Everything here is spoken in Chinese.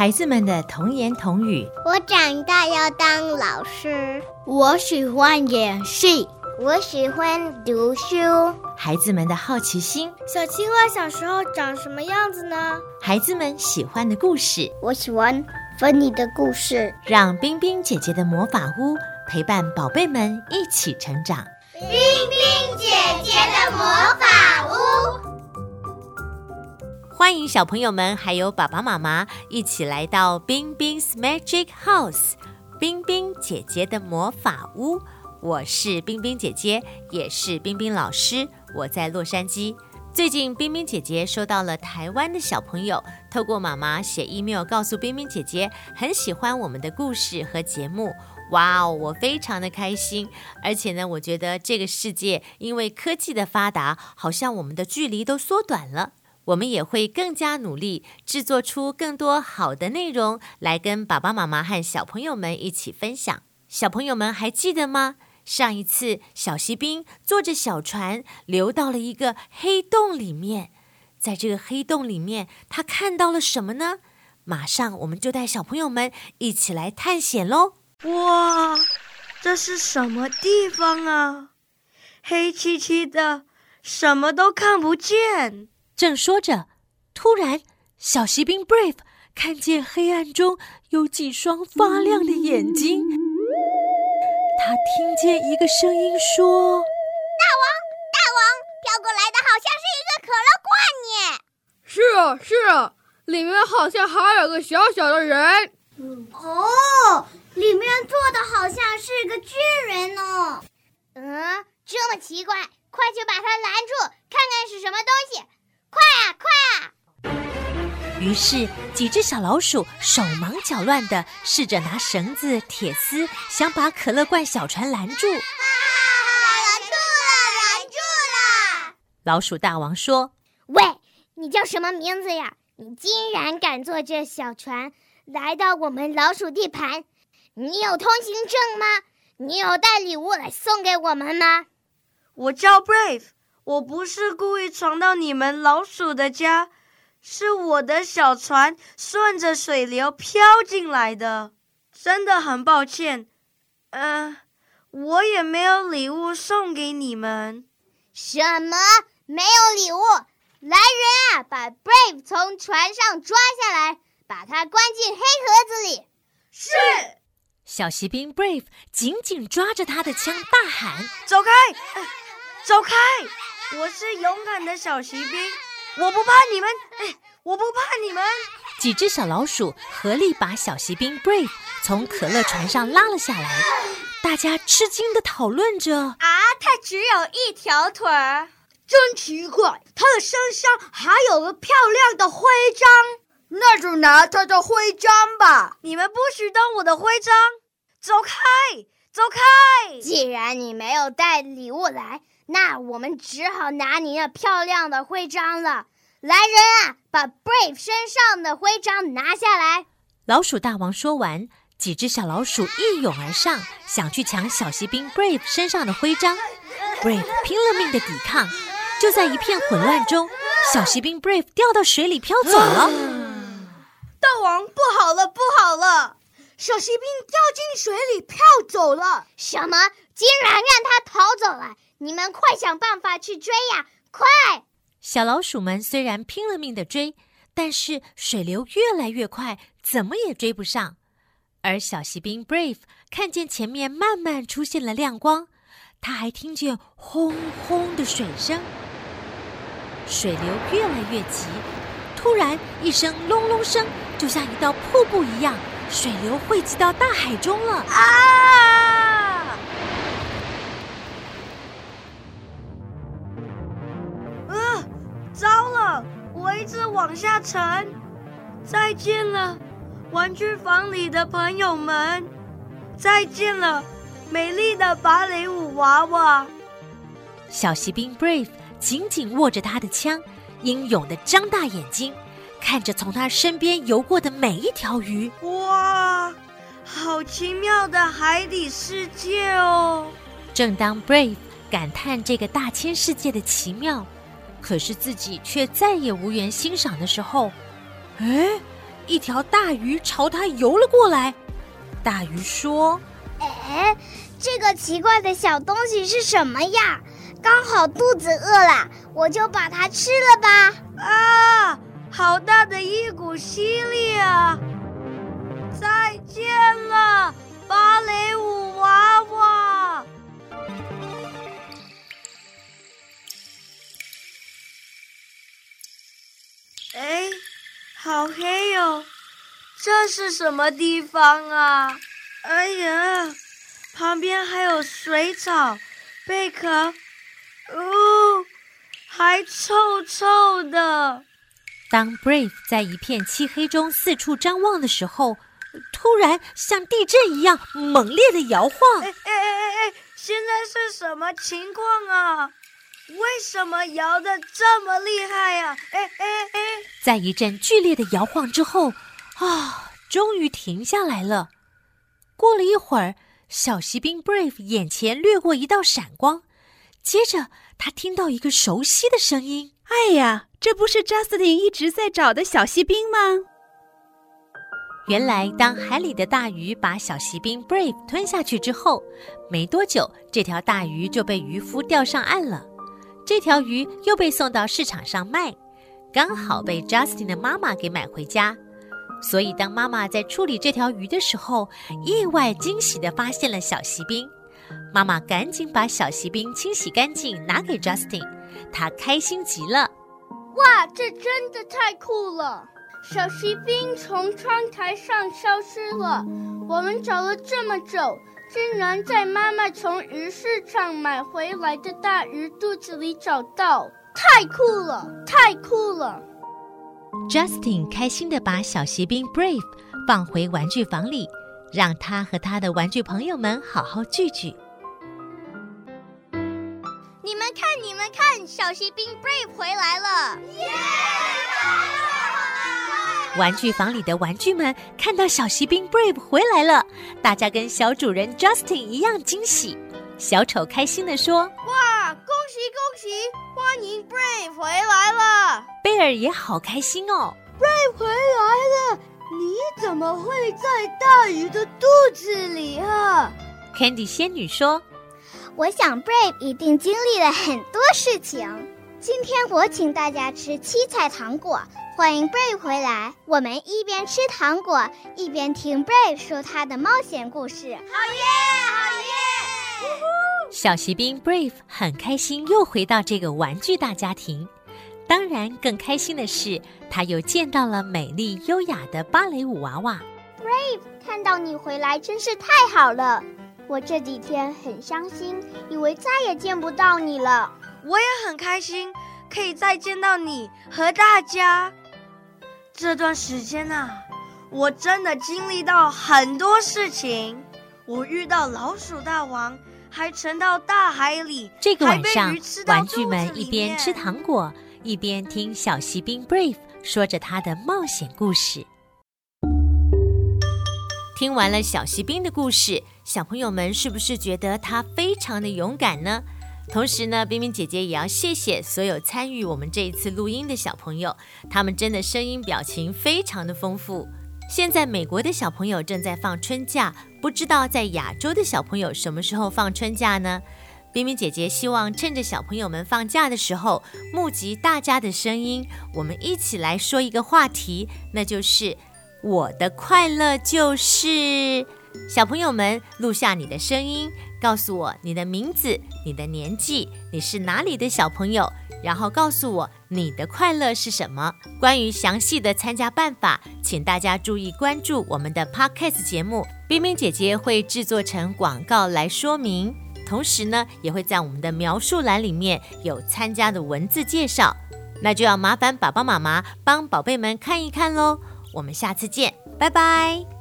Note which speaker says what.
Speaker 1: 孩子们的童言童语。
Speaker 2: 我长大要当老师。
Speaker 3: 我喜欢演戏。
Speaker 2: 我喜欢读书。
Speaker 1: 孩子们的好奇心。
Speaker 4: 小青蛙小时候长什么样子呢？
Speaker 1: 孩子们喜欢的故事。
Speaker 2: 我喜欢芬妮的故事。
Speaker 1: 让冰冰姐姐的魔法屋陪伴宝贝们一起成长。
Speaker 5: 冰冰姐姐的魔
Speaker 1: 欢迎小朋友们还有爸爸妈妈一起来到冰冰 's Magic House，冰冰姐姐的魔法屋。我是冰冰姐姐，也是冰冰老师。我在洛杉矶。最近，冰冰姐姐收到了台湾的小朋友透过妈妈写 email 告诉冰冰姐姐，很喜欢我们的故事和节目。哇哦，我非常的开心。而且呢，我觉得这个世界因为科技的发达，好像我们的距离都缩短了。我们也会更加努力，制作出更多好的内容来跟爸爸妈妈和小朋友们一起分享。小朋友们还记得吗？上一次小锡兵坐着小船流到了一个黑洞里面，在这个黑洞里面，他看到了什么呢？马上我们就带小朋友们一起来探险喽！
Speaker 6: 哇，这是什么地方啊？黑漆漆的，什么都看不见。
Speaker 1: 正说着，突然，小锡兵 Brave 看见黑暗中有几双发亮的眼睛。他听见一个声音说：“
Speaker 2: 大王，大王，飘过来的好像是一个可乐罐呢！”“
Speaker 7: 是啊，是啊，里面好像还有个小小的人。”“
Speaker 2: 哦，里面坐的好像是个巨人呢。”“嗯，这么奇怪，快去把他拦住，看看是什么东西。”快啊，快啊！
Speaker 1: 于是几只小老鼠手忙脚乱地试着拿绳子、铁丝，想把可乐罐小船拦住。
Speaker 2: 啊，拦住了，拦住了！
Speaker 1: 老鼠大王说：“
Speaker 2: 喂，你叫什么名字呀？你竟然敢坐这小船来到我们老鼠地盘？你有通行证吗？你有带礼物来送给我们吗？”
Speaker 6: 我叫 Brave。我不是故意闯到你们老鼠的家，是我的小船顺着水流飘进来的，真的很抱歉。嗯、呃，我也没有礼物送给你们。
Speaker 2: 什么？没有礼物？来人啊，把 Brave 从船上抓下来，把他关进黑盒子里。
Speaker 6: 是。
Speaker 1: 小锡兵 Brave 紧紧抓着他的枪，大喊：“
Speaker 6: 走开！呃、走开！”我是勇敢的小骑兵，我不怕你们，哎，我不怕你们。
Speaker 1: 几只小老鼠合力把小骑兵 Brave 从可乐船上拉了下来，大家吃惊的讨论着：
Speaker 2: 啊，他只有一条腿儿，
Speaker 8: 真奇怪！他的身上还有个漂亮的徽章，那就拿它的徽章吧。
Speaker 6: 你们不许动我的徽章，走开，走开！
Speaker 2: 既然你没有带礼物来。那我们只好拿你那漂亮的徽章了。来人啊，把 Brave 身上的徽章拿下来！
Speaker 1: 老鼠大王说完，几只小老鼠一拥而上，想去抢小锡兵 Brave 身上的徽章。Brave 拼了命的抵抗，就在一片混乱中，小锡兵 Brave 掉到水里飘走了。
Speaker 8: 大王，不好了，不好了！小锡兵掉进水里飘走了。
Speaker 2: 什么？竟然让他了！你们快想办法去追呀！快！
Speaker 1: 小老鼠们虽然拼了命的追，但是水流越来越快，怎么也追不上。而小锡兵 Brave 看见前面慢慢出现了亮光，他还听见轰轰的水声。水流越来越急，突然一声隆隆声，就像一道瀑布一样，水流汇集到大海中了。
Speaker 6: 啊！下沉，再见了，玩具房里的朋友们，再见了，美丽的芭蕾舞娃娃。
Speaker 1: 小锡兵 Brave 紧紧握着他的枪，英勇的张大眼睛，看着从他身边游过的每一条鱼。
Speaker 6: 哇，好奇妙的海底世界哦！
Speaker 1: 正当 Brave 感叹这个大千世界的奇妙。可是自己却再也无缘欣赏的时候，哎，一条大鱼朝他游了过来。大鱼说：“
Speaker 2: 哎，这个奇怪的小东西是什么呀？刚好肚子饿了，我就把它吃了吧。”
Speaker 6: 啊，好大的一股吸力啊！再见了，芭蕾舞好黑哟！这是什么地方啊？哎呀，旁边还有水草、贝壳，哦，还臭臭的。
Speaker 1: 当 Brave 在一片漆黑中四处张望的时候，突然像地震一样猛烈的摇晃。
Speaker 6: 哎哎哎哎！现在是什么情况啊？为什么摇的这么厉害呀？哎哎哎！
Speaker 1: 在一阵剧烈的摇晃之后，啊，终于停下来了。过了一会儿，小锡兵 Brave 眼前掠过一道闪光，接着他听到一个熟悉的声音：“
Speaker 9: 哎呀，这不是 Justin 一直在找的小锡兵吗？”
Speaker 1: 原来，当海里的大鱼把小锡兵 Brave 吞下去之后，没多久，这条大鱼就被渔夫钓上岸了。这条鱼又被送到市场上卖，刚好被 Justin 的妈妈给买回家。所以，当妈妈在处理这条鱼的时候，意外惊喜地发现了小锡兵。妈妈赶紧把小锡兵清洗干净，拿给 Justin，他开心极了。
Speaker 4: 哇，这真的太酷了！小锡兵从窗台上消失了，我们找了这么久。竟然在妈妈从鱼市场买回来的大鱼肚子里找到，太酷了，太酷了
Speaker 1: ！Justin 开心地把小骑兵 Brave 放回玩具房里，让他和他的玩具朋友们好好聚聚。
Speaker 2: 你们看，你们看，小骑兵 Brave 回来了！耶！
Speaker 1: 玩具房里的玩具们看到小骑兵 Brave 回来了，大家跟小主人 Justin 一样惊喜。小丑开心地说：“
Speaker 8: 哇，恭喜，欢迎 Brave 回来了！”
Speaker 1: 贝尔也好开心哦
Speaker 8: ，Brave 回来了，你怎么会在大鱼的肚子里啊
Speaker 1: ？Candy 仙女说：“
Speaker 2: 我想 Brave 一定经历了很多事情。今天我请大家吃七彩糖果。”欢迎 Brave 回来，我们一边吃糖果，一边听 Brave 说他的冒险故事。好耶，好耶！
Speaker 1: 小骑兵 Brave 很开心，又回到这个玩具大家庭。当然，更开心的是，他又见到了美丽优雅的芭蕾舞娃娃。
Speaker 2: Brave，看到你回来真是太好了。我这几天很伤心，以为再也见不到你了。
Speaker 6: 我也很开心，可以再见到你和大家。这段时间呐、啊，我真的经历到很多事情。我遇到老鼠大王，还沉到大海里。
Speaker 1: 这个晚上，玩具们一边吃糖果，一边听小锡兵 Brave 说着他的冒险故事。听完了小锡兵的故事，小朋友们是不是觉得他非常的勇敢呢？同时呢，冰冰姐姐也要谢谢所有参与我们这一次录音的小朋友，他们真的声音表情非常的丰富。现在美国的小朋友正在放春假，不知道在亚洲的小朋友什么时候放春假呢？冰冰姐姐希望趁着小朋友们放假的时候，募集大家的声音，我们一起来说一个话题，那就是我的快乐就是。小朋友们录下你的声音。告诉我你的名字、你的年纪、你是哪里的小朋友，然后告诉我你的快乐是什么。关于详细的参加办法，请大家注意关注我们的 Podcast 节目，冰冰姐姐会制作成广告来说明。同时呢，也会在我们的描述栏里面有参加的文字介绍。那就要麻烦爸爸妈妈帮宝贝们看一看喽。我们下次见，拜拜。